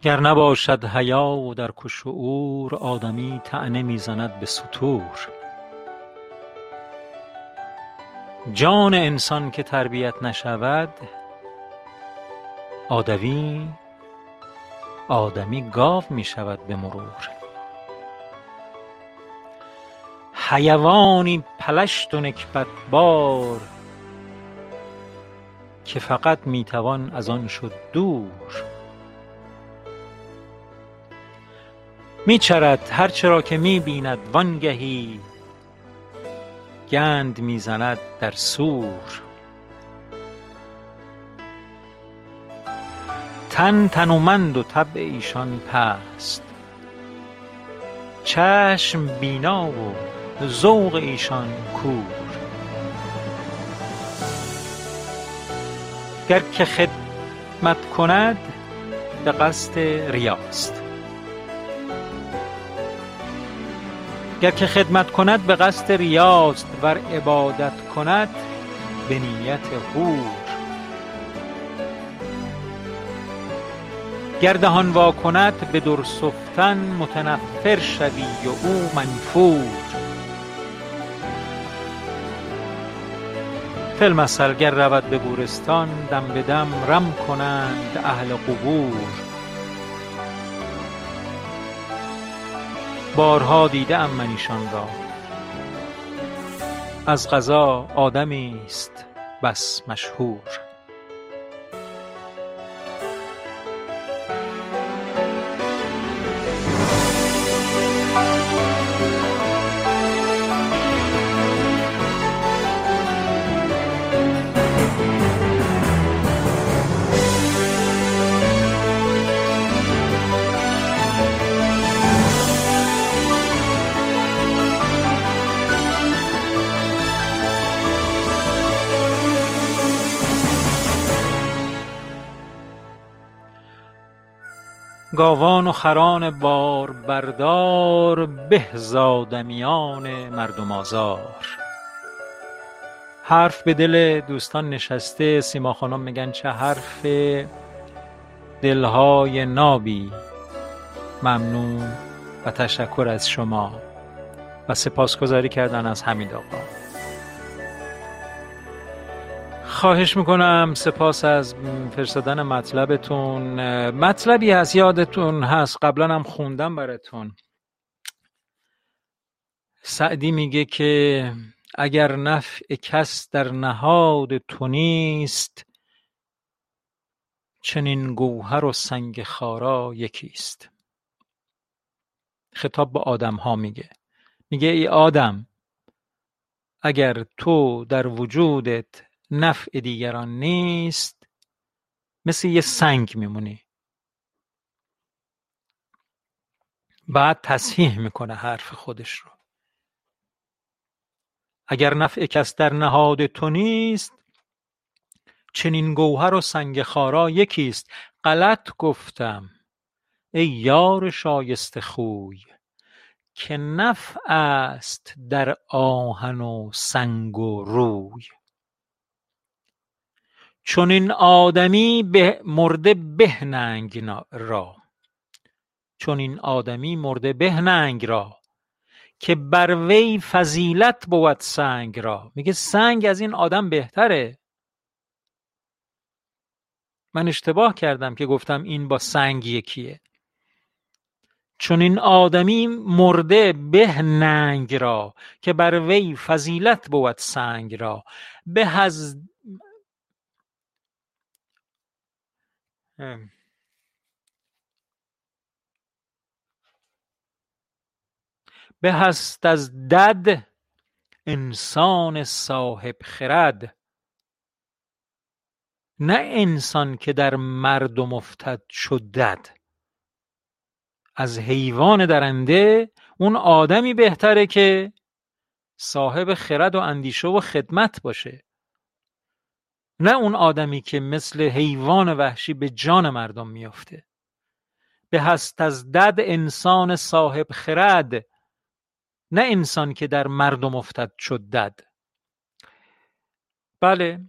گر نباشد حیا و در کشعور آدمی طعنه می‌زند به ستور جان انسان که تربیت نشود آدمی آدمی گاو می شود به مرور. حیوانی پلشت و نکبت بار که فقط می توان از آن شد دور. می چرد هر چه که می بیند وانگهی گند می زند در سور. تن تنومند و طبع ایشان پست. چشم بینا و ذوق ایشان کور. گر که خدمت کند به قصد ریاست. گر که خدمت کند به قصد ریاست ور عبادت کند به نیت حور. گر دهان وا کند به درسفتن متنفر شوی و او منفور. فی المثل گر رود به گورستان دم به دم رم کنند اهل قبور. بارها دیده ام من ایشان را. از قضا آدمی است بس مشهور. گاوان و خران باربردار به ز آدمیان مردم آزار. حرف به دل دوستان نشسته سیما خانم میگن چه حرف. دلهای نابی. ممنون و تشکر از شما. و سپاسگزاری کردن از حمید آقا. خواهش می‌کنم سپاس از فرستادن مطلبتون. مطلبی از یادتون هست. قبلا هم خوندم براتون. سعدی میگه که اگر نفع کس در نهاد تو نیست چنین گوهر و سنگ خارا یکیست. خطاب به آدم ها میگه. میگه ای آدم اگر تو در وجودت نفع دیگران نیست. مثل یه سنگ میمونی. بعد تصحیح می‌کنه حرف خودش رو. اگر نفع کس در نهاد تو نیست چنین گوهر و سنگ خارا یکیست. غلط گفتم. ای یار شایسته خوی که نفع است در آهن و سنگ و روی. چنین آدمی مرده به ننگ را. چنین آدمی مرده به ننگ را. که بر وی فضیلت بود سنگ را. میگه سنگ از این آدم بهتره. من اشتباه کردم که گفتم این با سنگ یکیه. چون این آدمی مرده به ننگ را که بر وی فضیلت بود سنگ را. به از به هست از دد انسان صاحب خرد. نه انسان که در مردم افتد شد دد. از حیوان درنده اون آدمی بهتره که صاحب خرد و اندیشه و خدمت باشه. نه اون آدمی که مثل حیوان وحشی به جان مردم میافته. به هست از دد انسان صاحب خرد نه انسان که در مردم افتد شد دد. بله.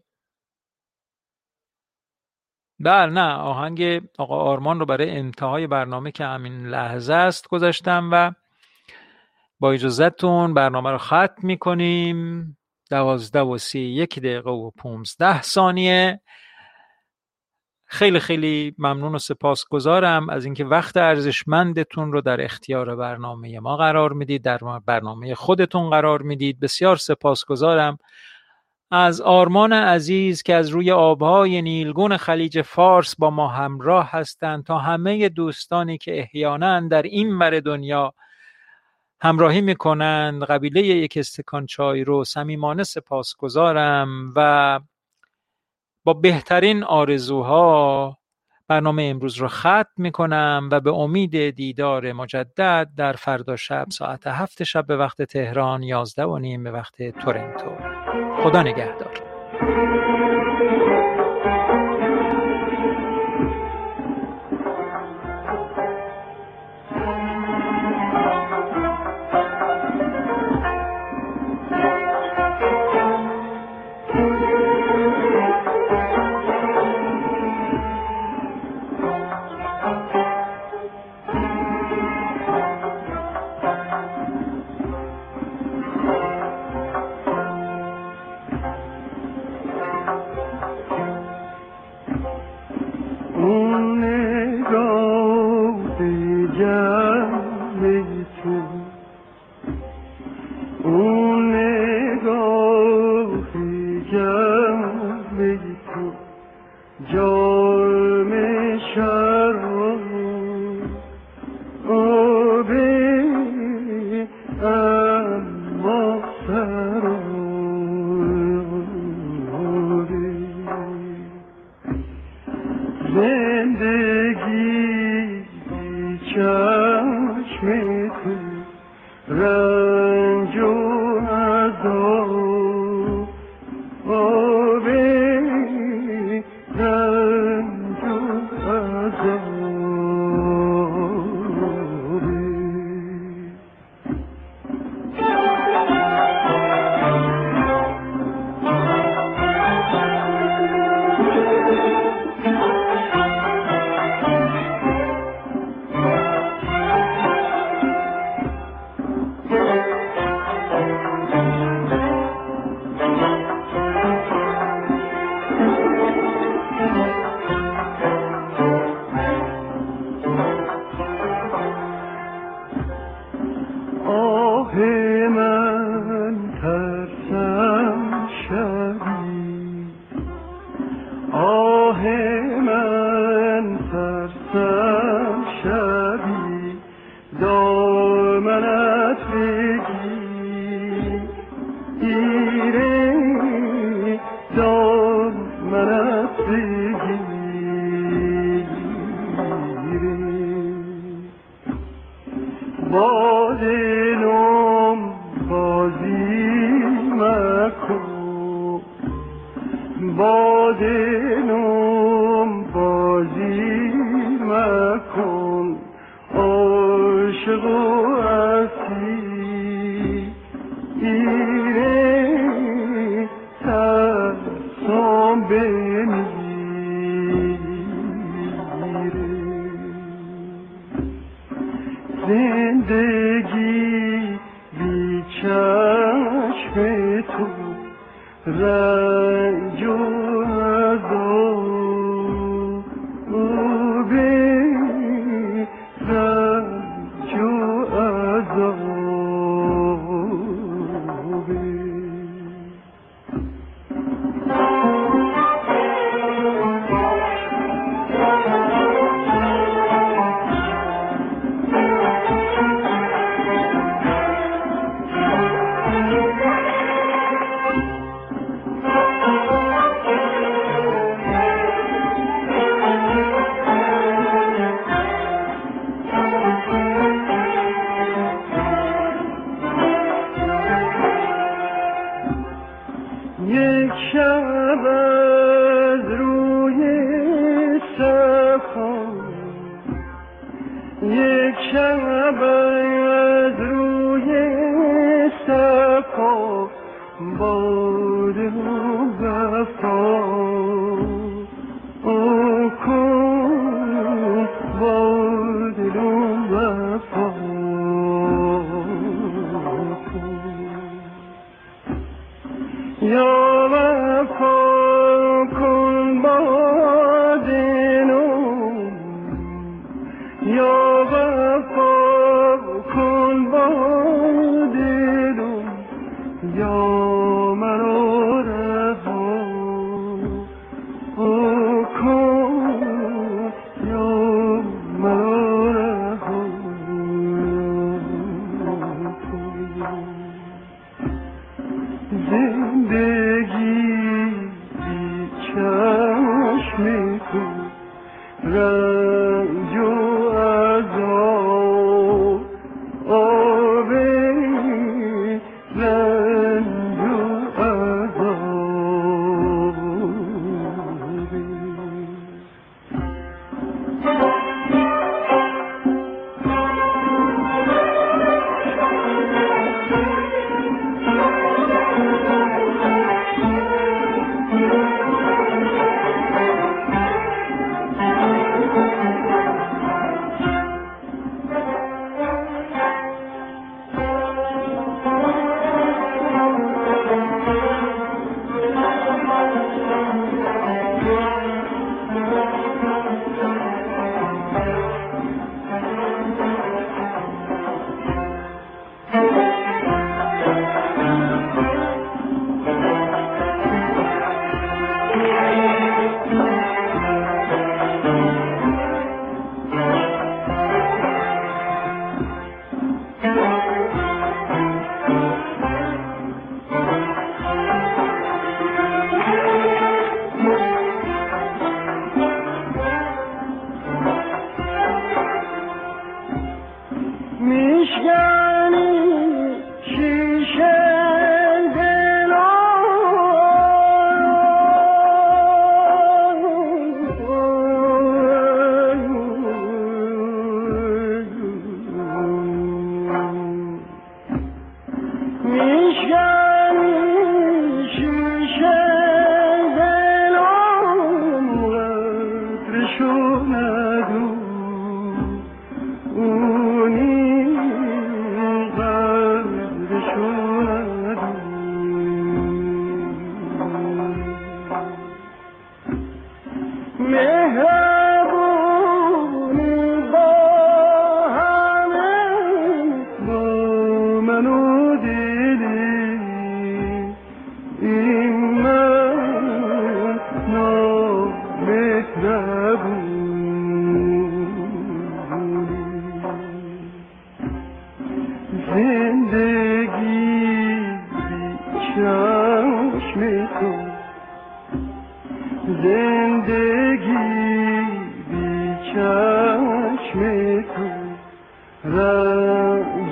بله نه آهنگ آقا آرمان رو برای انتهای برنامه که همین لحظه است گذاشتم و با اجازتون برنامه رو ختم می‌کنیم. دوازده و سی یک دقیقه و پونزده ثانیه. خیلی خیلی ممنون و سپاسگزارم از اینکه وقت ارزشمندتون رو در اختیار برنامه ما قرار می‌دید در برنامه خودتون قرار می‌دید. بسیار سپاسگزارم. از آرمان عزیز که از روی آبهای نیلگون خلیج فارس با ما همراه هستند تا همه دوستانی که احیانا در این بر دنیا همراهی می‌کنند. قبیله یک استکان چای رو صمیمانه سپاسگزارم و با بهترین آرزوها برنامه امروز رو ختم می‌کنم و به امید دیدار مجدد در فردا شب ساعت هفت شب به وقت تهران یازده و نیم به وقت تورنتو. خدا نگهدار. Oh,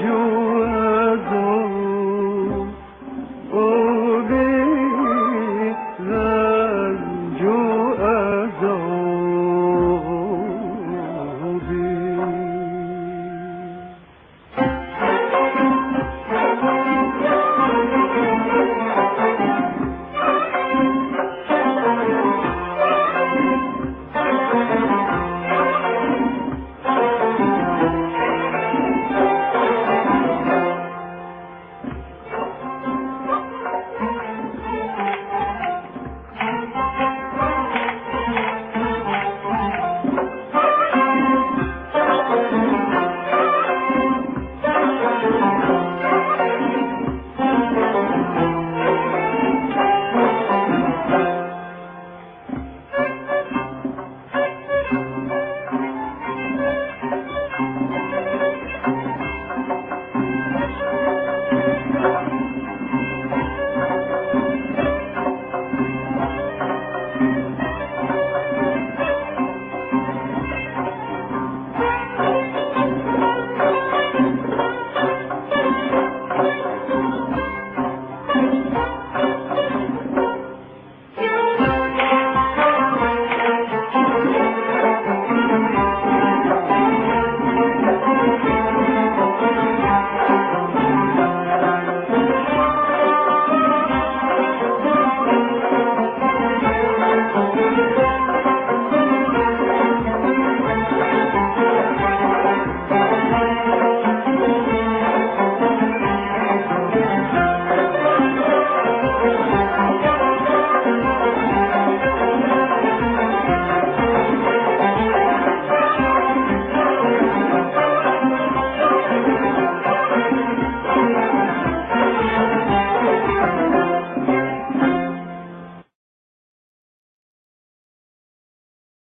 جو